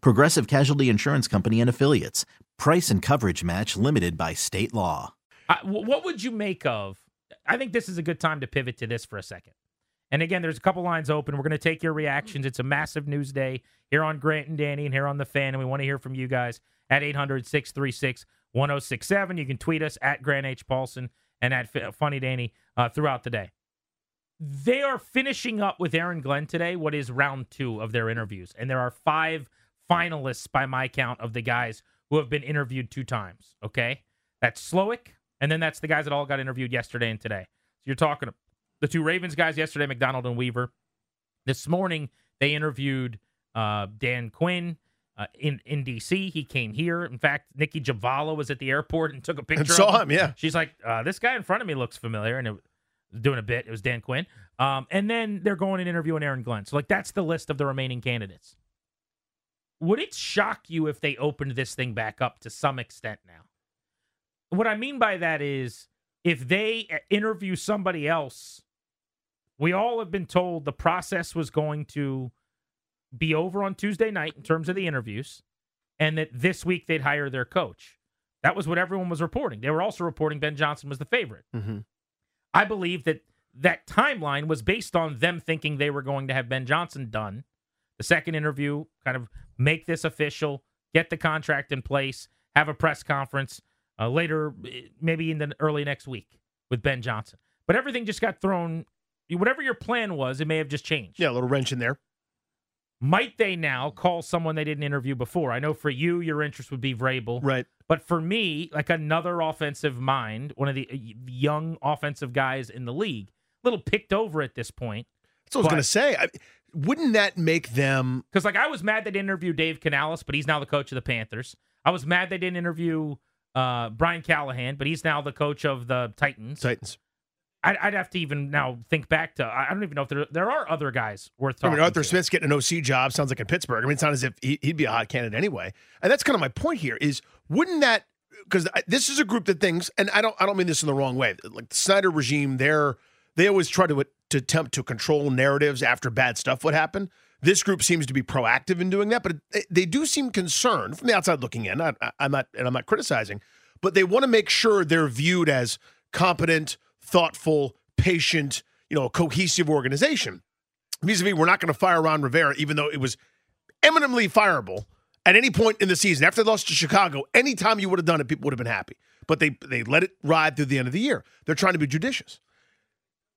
Progressive Casualty Insurance Company and Affiliates. Price and coverage match limited by state law. I, what would you make of? I think this is a good time to pivot to this for a second. And again, there's a couple lines open. We're going to take your reactions. It's a massive news day here on Grant and Danny and here on The Fan. And we want to hear from you guys at 800 636 1067. You can tweet us at Grant H. Paulsen and at Funny Danny uh, throughout the day. They are finishing up with Aaron Glenn today, what is round two of their interviews. And there are five finalists by my count of the guys who have been interviewed two times. Okay. That's Slowik. And then that's the guys that all got interviewed yesterday and today. So you're talking the two Ravens guys yesterday, Macdonald and Weaver. This morning, they interviewed uh, Dan Quinn uh, in in DC. He came here. In fact, Nicki Jhabvala was at the airport and took a picture. And saw of him, yeah. She's like, uh, "This guy in front of me looks familiar," and it was doing a bit. It was Dan Quinn. Um, and then they're going and interviewing Aaron Glenn. So like that's the list of the remaining candidates. Would it shock you if they opened this thing back up to some extent now? What I mean by that is if they uh, interview somebody else, we all have been told the process was going to be over on Tuesday night in terms of the interviews, and that this week they'd hire their coach. That was what everyone was reporting. They were also reporting Ben Johnson was the favorite. Mm-hmm. I believe that that timeline was based on them thinking they were going to have Ben Johnson done. The second interview, kind of make this official, get the contract in place, have a press conference uh, later, eh, maybe in the early next week with Ben Johnson. But everything just got thrown. Whatever your plan was, it may have just changed. Yeah, a little wrench in there. Might they now call someone they didn't interview before? I know for you, your interest would be Vrabel. Right. But for me, like another offensive mind, one of the uh, young offensive guys in the league, a little picked over at this point. That's what I was going to say. I, wouldn't that make them? Because like I was mad they didn't interview Dave Canales, but he's now the coach of the Panthers. I was mad they didn't interview uh, Brian Callahan, but he's now the coach of the Titans. Titans. I'd, I'd have to even now think back to. I don't even know if there there are other guys worth I mean, Arthur to. Smith's getting an OC job. Sounds like in Pittsburgh. I mean, it's not as if he, he'd be a hot candidate anyway. And that's kind of my point here. Is wouldn't that because this is a group that thinks, and I don't I don't mean this in the wrong way. Like the Snyder regime, they're they always try to to attempt to control narratives after bad stuff would happen. This group seems to be proactive in doing that, but they, do seem concerned from the outside looking in. I, I'm not, and I'm not criticizing, but they want to make sure they're viewed as competent, thoughtful, patient, you know, a cohesive organization. Vis-a-vis, we're not going to fire Ron Rivera, even though it was eminently fireable at any point in the season. After they lost to Chicago, anytime you would have done it, people would have been happy. But they they let it ride through the end of the year. They're trying to be judicious.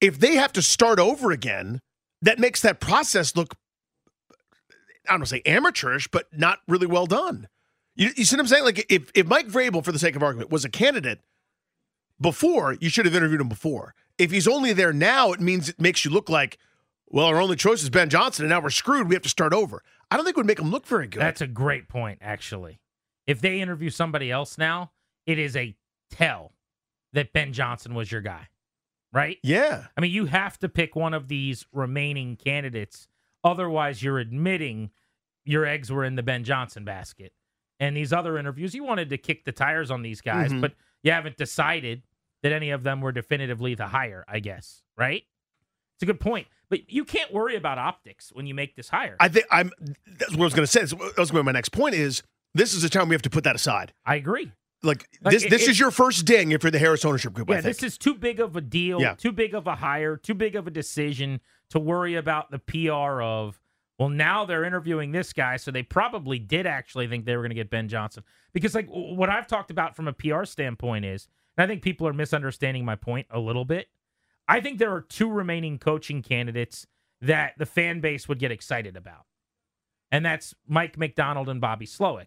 If they have to start over again, that makes that process look I don't want to say amateurish, but not really well done. You, you see what I'm saying? Like if if Mike Vrabel, for the sake of argument, was a candidate before, you should have interviewed him before. If he's only there now, it means it makes you look like, well, our only choice is Ben Johnson, and now we're screwed. We have to start over. I don't think it would make him look very good. That's a great point, actually. If they interview somebody else now, it is a tell that Ben Johnson was your guy, right? yeah. I mean, you have to pick one of these remaining candidates. Otherwise, you're admitting your eggs were in the Ben Johnson basket. And these other interviews, you wanted to kick the tires on these guys, Mhm. but you haven't decided that any of them were definitively the hire, I guess, right? It's a good point. But you can't worry about optics when you make this hire. I think I'm. That's what I was going to say. That was going to my next point. Is this is a time we have to put that aside? I agree. Like, Like, this. it- this it- is your first ding if you're the Harris ownership group. Yeah, this is too big of a deal, Yeah. too big of a hire, too big of a decision to worry about the PR of Well, now they're interviewing this guy, so they probably did actually think they were going to get Ben Johnson. Because, like, what I've talked about from a PR standpoint is, and I think people are misunderstanding my point a little bit. I think there are two remaining coaching candidates that the fan base would get excited about, and that's Mike Macdonald and Bobby Slowik.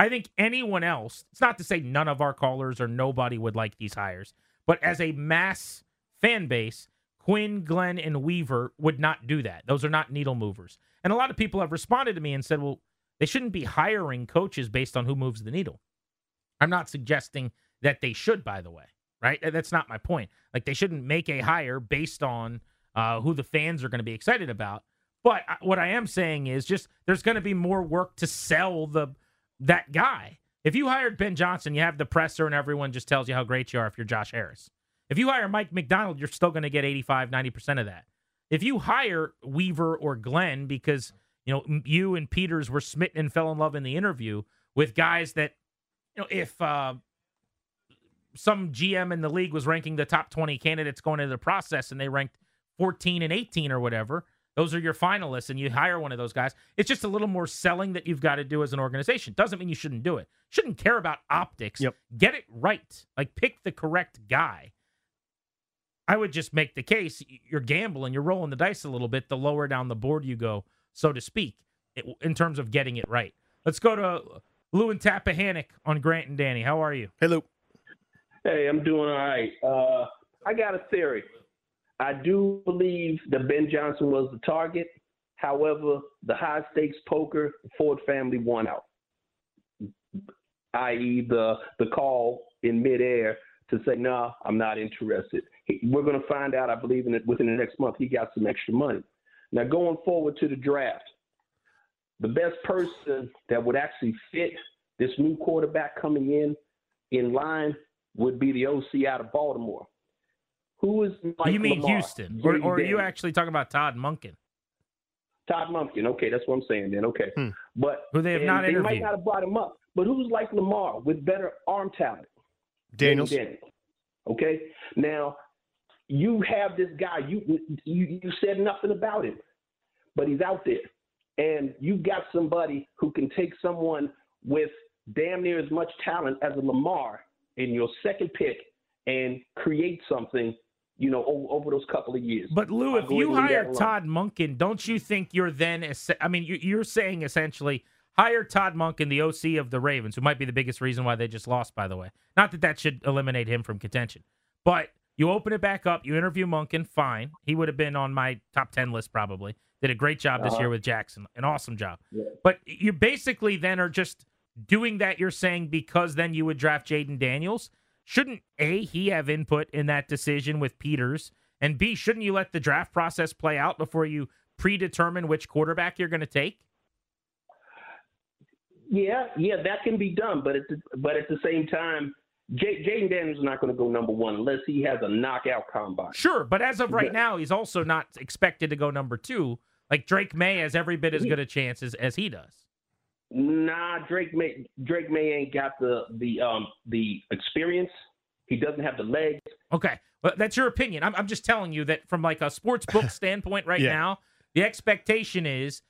I think anyone else, it's not to say none of our callers or nobody would like these hires, but as a mass fan base, Quinn, Glenn, and Weaver would not do that. Those are not needle movers. And a lot of people have responded to me and said, well, they shouldn't be hiring coaches based on who moves the needle. I'm not suggesting that they should, by the way, right? That's not my point. Like, they shouldn't make a hire based on uh, who the fans are going to be excited about. But uh, what I am saying is just there's going to be more work to sell the that guy. If you hired Ben Johnson, you have the presser and everyone just tells you how great you are if you're Josh Harris. If you hire Mike Macdonald, you're still going to get 85, 90% of that. If you hire Weaver or Glenn because, you know, you and Peters were smitten and fell in love in the interview with guys that, you know, if uh, some GM in the league was ranking the top 20 candidates going into the process and they ranked 14 and 18 or whatever, those are your finalists, and you hire one of those guys. It's just a little more selling that you've got to do as an organization. Doesn't mean you shouldn't do it. Shouldn't care about optics. Yep. Get it right. Like pick the correct guy. I would just make the case you're gambling, you're rolling the dice a little bit the lower down the board you go, so to speak, in terms of getting it right. Let's go to Lou and Tappahannock on Grant and Danny. How are you? Hey, Lou. Hey, I'm doing all right. Uh, I got a theory. I do believe that Ben Johnson was the target. However, the high stakes poker, the Ford family won out, i.e., the the call in midair to say, "No, nah, I'm not interested." We're going to find out, I believe, in it within the next month. He got some extra money. Now, going forward to the draft, the best person that would actually fit this new quarterback coming in in line would be the OC out of Baltimore. Who is Mike You mean Lamar? Houston, or, or are you actually talking about Todd Monken? Todd Monken. Okay, that's what I'm saying then. Okay, Hmm. but Who they have not They might not have brought him up, but who's like Lamar with better arm talent? Daniels. Daniels. Okay, now you have this guy. You you you said nothing about him, but he's out there, and you've got somebody who can take someone with damn near as much talent as a Lamar in your second pick and create something. You know, over, over those couple of years. But Lou, if you ahead and leave hire. Todd Monken, don't you think you're then? I mean, you- you're saying essentially hire Todd Monken, the OC of the Ravens, who might be the biggest reason why they just lost. By the way, not that that should eliminate him from contention, but you open it back up. You interview Monken, fine. He would have been on my top ten list probably. Did a great job this Uh-huh. year with Jackson, an awesome job. Yeah. But you basically then are just doing that. You're saying because then you would draft Jayden Daniels. Shouldn't a he have input in that decision with Peters? And B, shouldn't you let the draft process play out before you predetermine which quarterback you're going to take? Yeah, yeah, that can be done, but at the, but at the same time, J- Jayden Daniels is not going to go number one unless he has a knockout combine. Sure, but as of right Yeah. now, he's also not expected to go number two. Like Drake Maye has every bit as good a chance as, as he does. Nah, Drake Maye Drake Maye ain't got the the um the experience. He doesn't have the legs. Okay, well, that's your opinion. I'm, I'm just telling you that from like a sports book standpoint right Yeah. now, the expectation is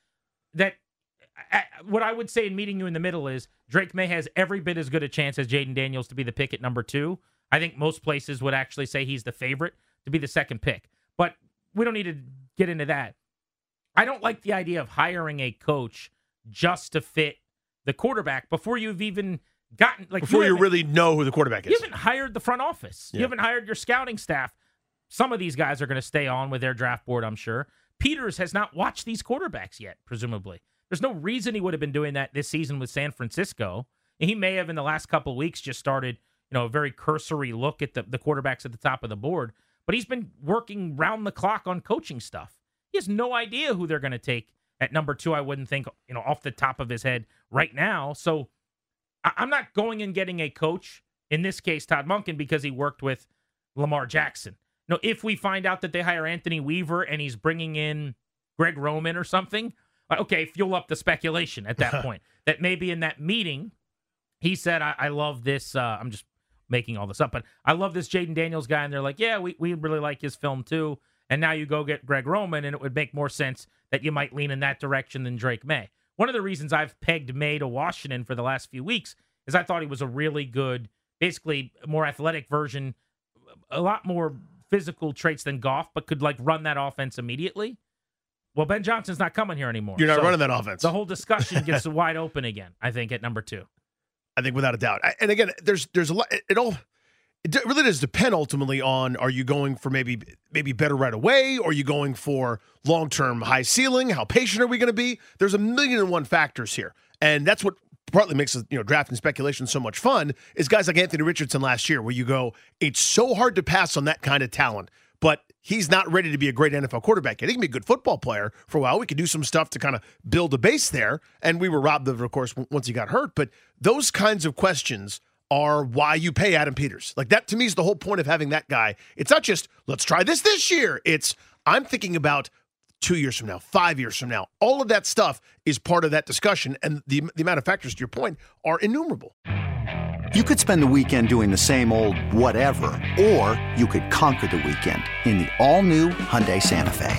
that I, what I would say in meeting you in the middle is Drake Maye has every bit as good a chance as Jayden Daniels to be the pick at number two. I think most places would actually say he's the favorite to be the second pick, but we don't need to get into that. I don't like the idea of hiring a coach just to fit the quarterback before you've even gotten like Before you haven't- really know who the quarterback is. you haven't hired the front office. You haven't hired your scouting staff. Some of these guys are going to stay on with their draft board, I'm sure. Peters has not watched these quarterbacks yet, presumably. There's no reason he would have been doing that this season with San Francisco. And he may have in the last couple weeks just started, you know, a very cursory look at the, the quarterbacks at the top of the board. But he's been working round the clock on coaching stuff. He has no idea who they're going to take at number two. I wouldn't think, you know, off the top of his head right now. So I- I'm not going and getting a coach, in this case, Todd Monken, because he worked with Lamar Jackson. No, if we find out that they hire Anthony Weaver and he's bringing in Greg Roman or something, uh, okay, fuel up the speculation at that point. That maybe in that meeting, he said, I, I love this. Uh, I'm just making all this up, but I love this Jayden Daniels guy. And they're like, yeah, we, we really like his film too. And now you go get Greg Roman, and it would make more sense that you might lean in that direction than Drake Maye. One of the reasons I've pegged Maye to Washington for the last few weeks is I thought he was a really good, basically more athletic version, a lot more physical traits than Goff, but could like run that offense immediately. Well, Ben Johnson's not coming here anymore. You're not So running that offense. The whole discussion gets wide open again. I think at number two. I think without a doubt. I- And again, there's there's a lot. It, it all it really does depend ultimately on are you going for maybe maybe better right away, or are you going for long term high ceiling? How patient are we going to be? There's a million and one factors here, and that's what partly makes you know draft and speculation so much fun. Is guys like Anthony Richardson last year, where you go, it's so hard to pass on that kind of talent, but. He's not ready to be a great NFL quarterback yet. He can be a good football player for a while. We could do some stuff to kind of build a base there. And we were robbed of it, of course, once he got hurt. But those kinds of questions are why you pay Adam Peters. Like that to me is the whole point of having that guy. It's not just let's try this this year. It's I'm thinking about two years from now, five years from now. All of that stuff is part of that discussion, and the the amount of factors to your point are innumerable. You could spend the weekend doing the same old whatever, or you could conquer the weekend in the all-new Hyundai Santa Fe.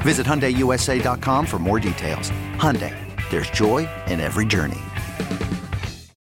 Visit HyundaiUSA.com for more details. Hyundai, there's joy in every journey.